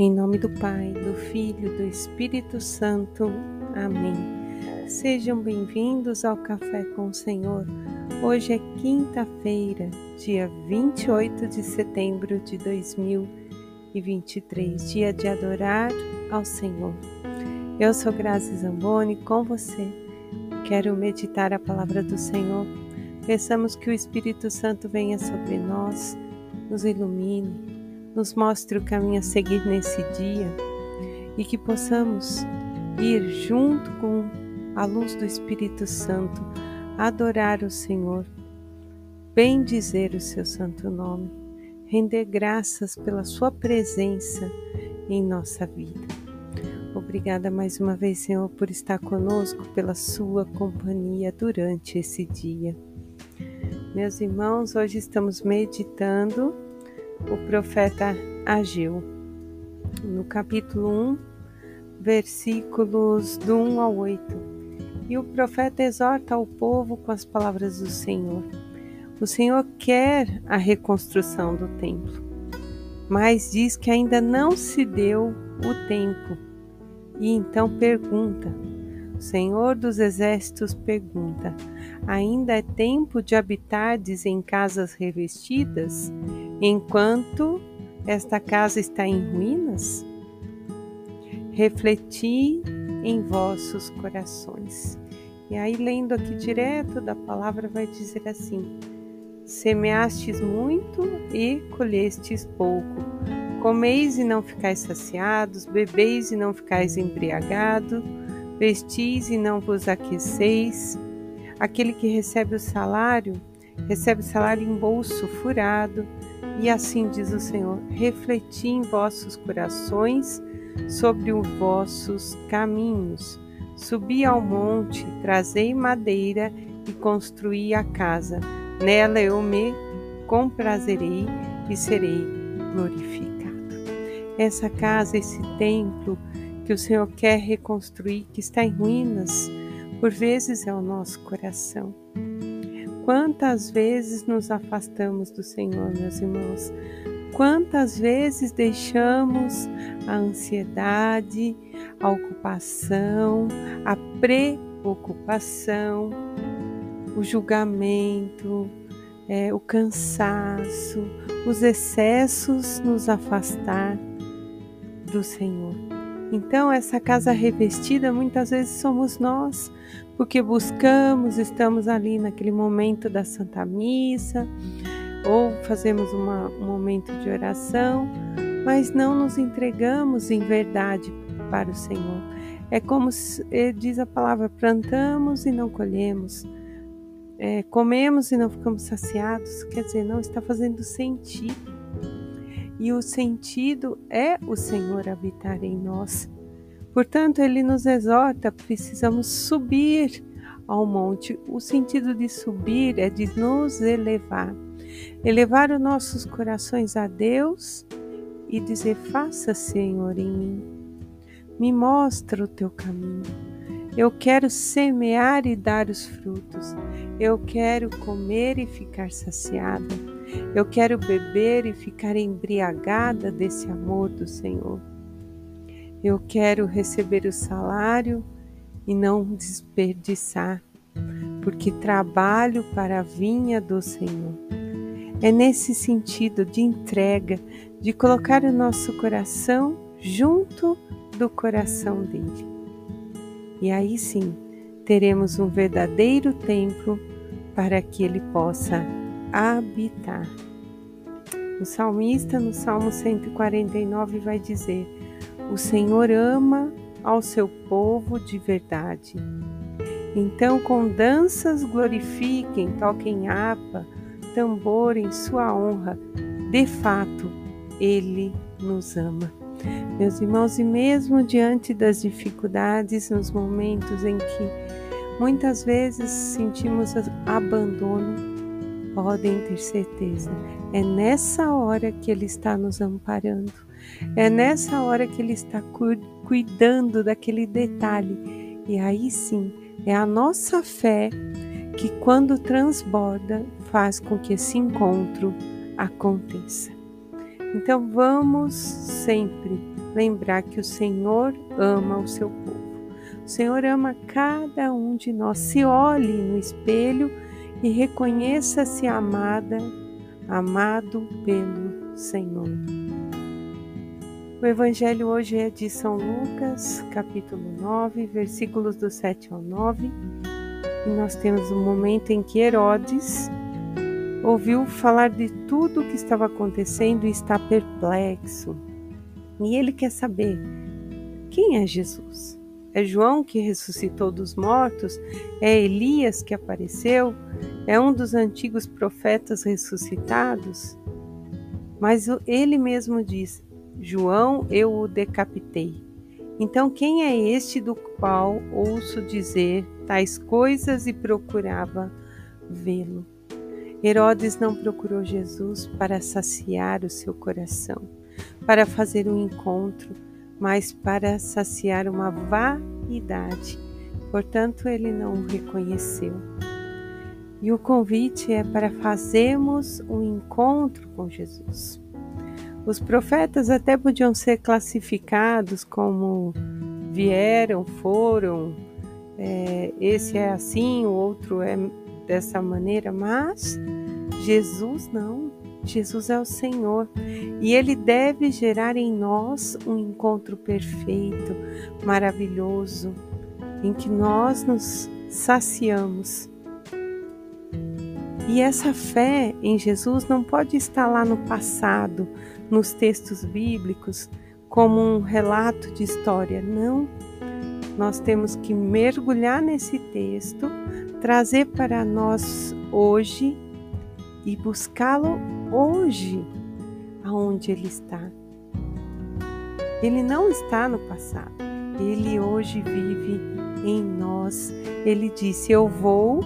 Em nome do Pai, do Filho, do Espírito Santo. Amém. Sejam bem-vindos ao Café com o Senhor. Hoje é quinta-feira, dia 28 de setembro de 2023, dia de adorar ao Senhor. Eu sou Grazi Zamboni com você. Quero meditar a palavra do Senhor. Peçamos que o Espírito Santo venha sobre nós, nos ilumine, nos mostre o caminho a seguir nesse dia e que possamos ir junto com a luz do Espírito Santo, adorar o Senhor, bendizer o seu santo nome, render graças pela sua presença em nossa vida. Obrigada mais uma vez, Senhor, por estar conosco, pela sua companhia durante esse dia. Meus irmãos, hoje estamos meditando o profeta Ageu. No capítulo 1, versículos do 1 ao 8. E o profeta exorta ao povo com as palavras do Senhor. O Senhor quer a reconstrução do templo, mas diz que ainda não se deu o tempo. E então pergunta: o Senhor dos Exércitos pergunta: Ainda é tempo de habitardes em casas revestidas? enquanto esta casa está em ruínas? Refleti em vossos corações. E aí, lendo aqui direto da palavra, vai dizer assim: Semeastes muito e colhestes pouco. Comeis e não ficais saciados, bebeis e não ficais embriagados, vestis e não vos aqueceis. Aquele que recebe o salário, recebe o salário em bolso furado e assim diz o Senhor: refleti em vossos corações sobre os vossos caminhos. Subi ao monte, trazei madeira e construí a casa. Nela eu me comprazerei e serei glorificado. Essa casa, esse templo que o Senhor quer reconstruir, que está em ruínas, por vezes é o nosso coração. Quantas vezes nos afastamos do Senhor, meus irmãos? Quantas vezes deixamos a ansiedade, a ocupação, a preocupação, o julgamento, é, o cansaço, os excessos nos afastar do Senhor. Então, essa casa revestida muitas vezes somos nós, porque buscamos, estamos ali naquele momento da Santa Missa, ou fazemos uma, um momento de oração, mas não nos entregamos em verdade para o Senhor. É como se, eh, diz a palavra: plantamos e não colhemos, é, comemos e não ficamos saciados, quer dizer, não está fazendo sentido. E o sentido é o Senhor habitar em nós. Portanto, ele nos exorta, precisamos subir ao monte. O sentido de subir é de nos elevar. Elevar os nossos corações a Deus e dizer: Faça, Senhor, em mim. Me mostra o teu caminho. Eu quero semear e dar os frutos. Eu quero comer e ficar saciada. Eu quero beber e ficar embriagada desse amor do Senhor. Eu quero receber o salário e não desperdiçar, porque trabalho para a vinha do Senhor. É nesse sentido de entrega, de colocar o nosso coração junto do coração dele. E aí sim, teremos um verdadeiro templo para que ele possa habitar. O salmista, no Salmo 149, vai dizer: o Senhor ama ao seu povo de verdade. Então, com danças glorifiquem, toquem harpa, tambor em sua honra. De fato, Ele nos ama. Meus irmãos, e mesmo diante das dificuldades, nos momentos em que muitas vezes sentimos abandono, podem ter certeza, é nessa hora que Ele está nos amparando é nessa hora que Ele está cuidando daquele detalhe. E aí sim, é a nossa fé que, quando transborda, faz com que esse encontro aconteça. Então vamos sempre lembrar que o Senhor ama o seu povo. O Senhor ama cada um de nós. Se olhe no espelho e reconheça-se amada, amado pelo Senhor. O Evangelho hoje é de São Lucas, capítulo 9, versículos do 7 ao 9. E nós temos um momento em que Herodes ouviu falar de tudo o que estava acontecendo e está perplexo. E ele quer saber quem é Jesus. É João que ressuscitou dos mortos? É Elias que apareceu? É um dos antigos profetas ressuscitados? Mas ele mesmo diz: João, eu o decapitei. Então, quem é este do qual ouço dizer tais coisas e procurava vê-lo? Herodes não procurou Jesus para saciar o seu coração, para fazer um encontro, mas para saciar uma vaidade. Portanto, ele não o reconheceu. E o convite é para fazermos um encontro com Jesus. Os profetas até podiam ser classificados como vieram, foram, é, esse é assim, o outro é dessa maneira, mas Jesus não. Jesus é o Senhor e Ele deve gerar em nós um encontro perfeito, maravilhoso, em que nós nos saciamos. E essa fé em Jesus não pode estar lá no passado, nos textos bíblicos, como um relato de história. Não. Nós temos que mergulhar nesse texto trazer para nós hoje e buscá-lo hoje, aonde ele está. Ele não está no passado, ele hoje vive em nós. Ele disse: Eu vou,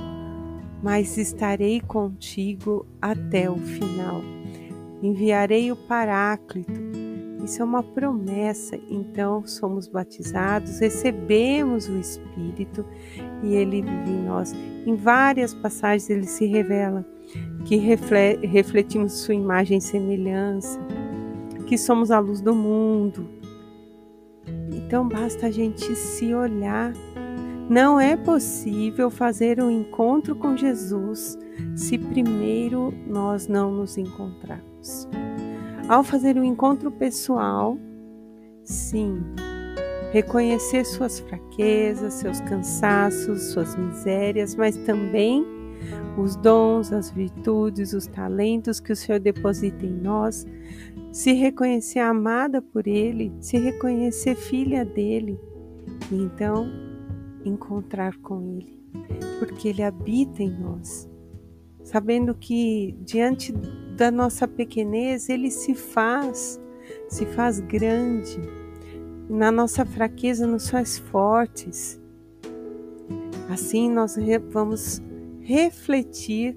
mas estarei contigo até o final. Enviarei o Paráclito isso é uma promessa. Então, somos batizados, recebemos o Espírito e ele vive em nós. Em várias passagens ele se revela que refletimos sua imagem e semelhança, que somos a luz do mundo. Então, basta a gente se olhar. Não é possível fazer um encontro com Jesus se primeiro nós não nos encontrarmos. Ao fazer um encontro pessoal, sim, reconhecer suas fraquezas, seus cansaços, suas misérias, mas também os dons, as virtudes, os talentos que o Senhor deposita em nós, se reconhecer amada por Ele, se reconhecer filha dele, e então encontrar com Ele, porque Ele habita em nós, sabendo que diante da nossa pequenez, ele se faz, se faz grande. Na nossa fraqueza nos faz fortes. Assim nós vamos refletir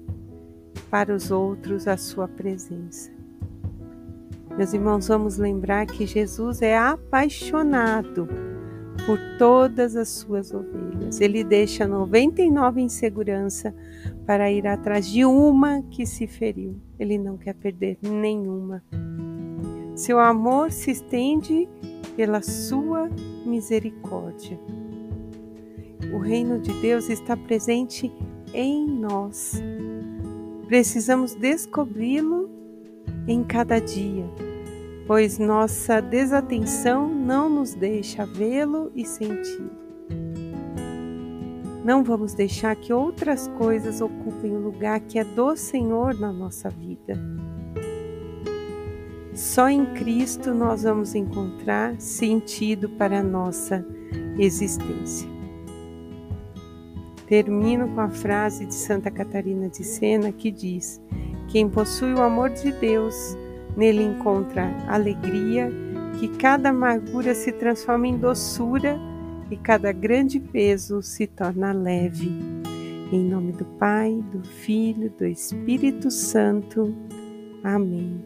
para os outros a sua presença. Meus irmãos, vamos lembrar que Jesus é apaixonado por todas as suas ovelhas. Ele deixa 99 em segurança para ir atrás de uma que se feriu. Ele não quer perder nenhuma. Seu amor se estende pela sua misericórdia. O reino de Deus está presente em nós. Precisamos descobri-lo em cada dia, pois nossa desatenção não nos deixa vê-lo e senti-lo. Não vamos deixar que outras coisas ocupem o lugar que é do Senhor na nossa vida. Só em Cristo nós vamos encontrar sentido para a nossa existência. Termino com a frase de Santa Catarina de Sena que diz: Quem possui o amor de Deus, nele encontra alegria, que cada amargura se transforma em doçura e cada grande peso se torna leve. Em nome do Pai, do Filho, do Espírito Santo. Amém.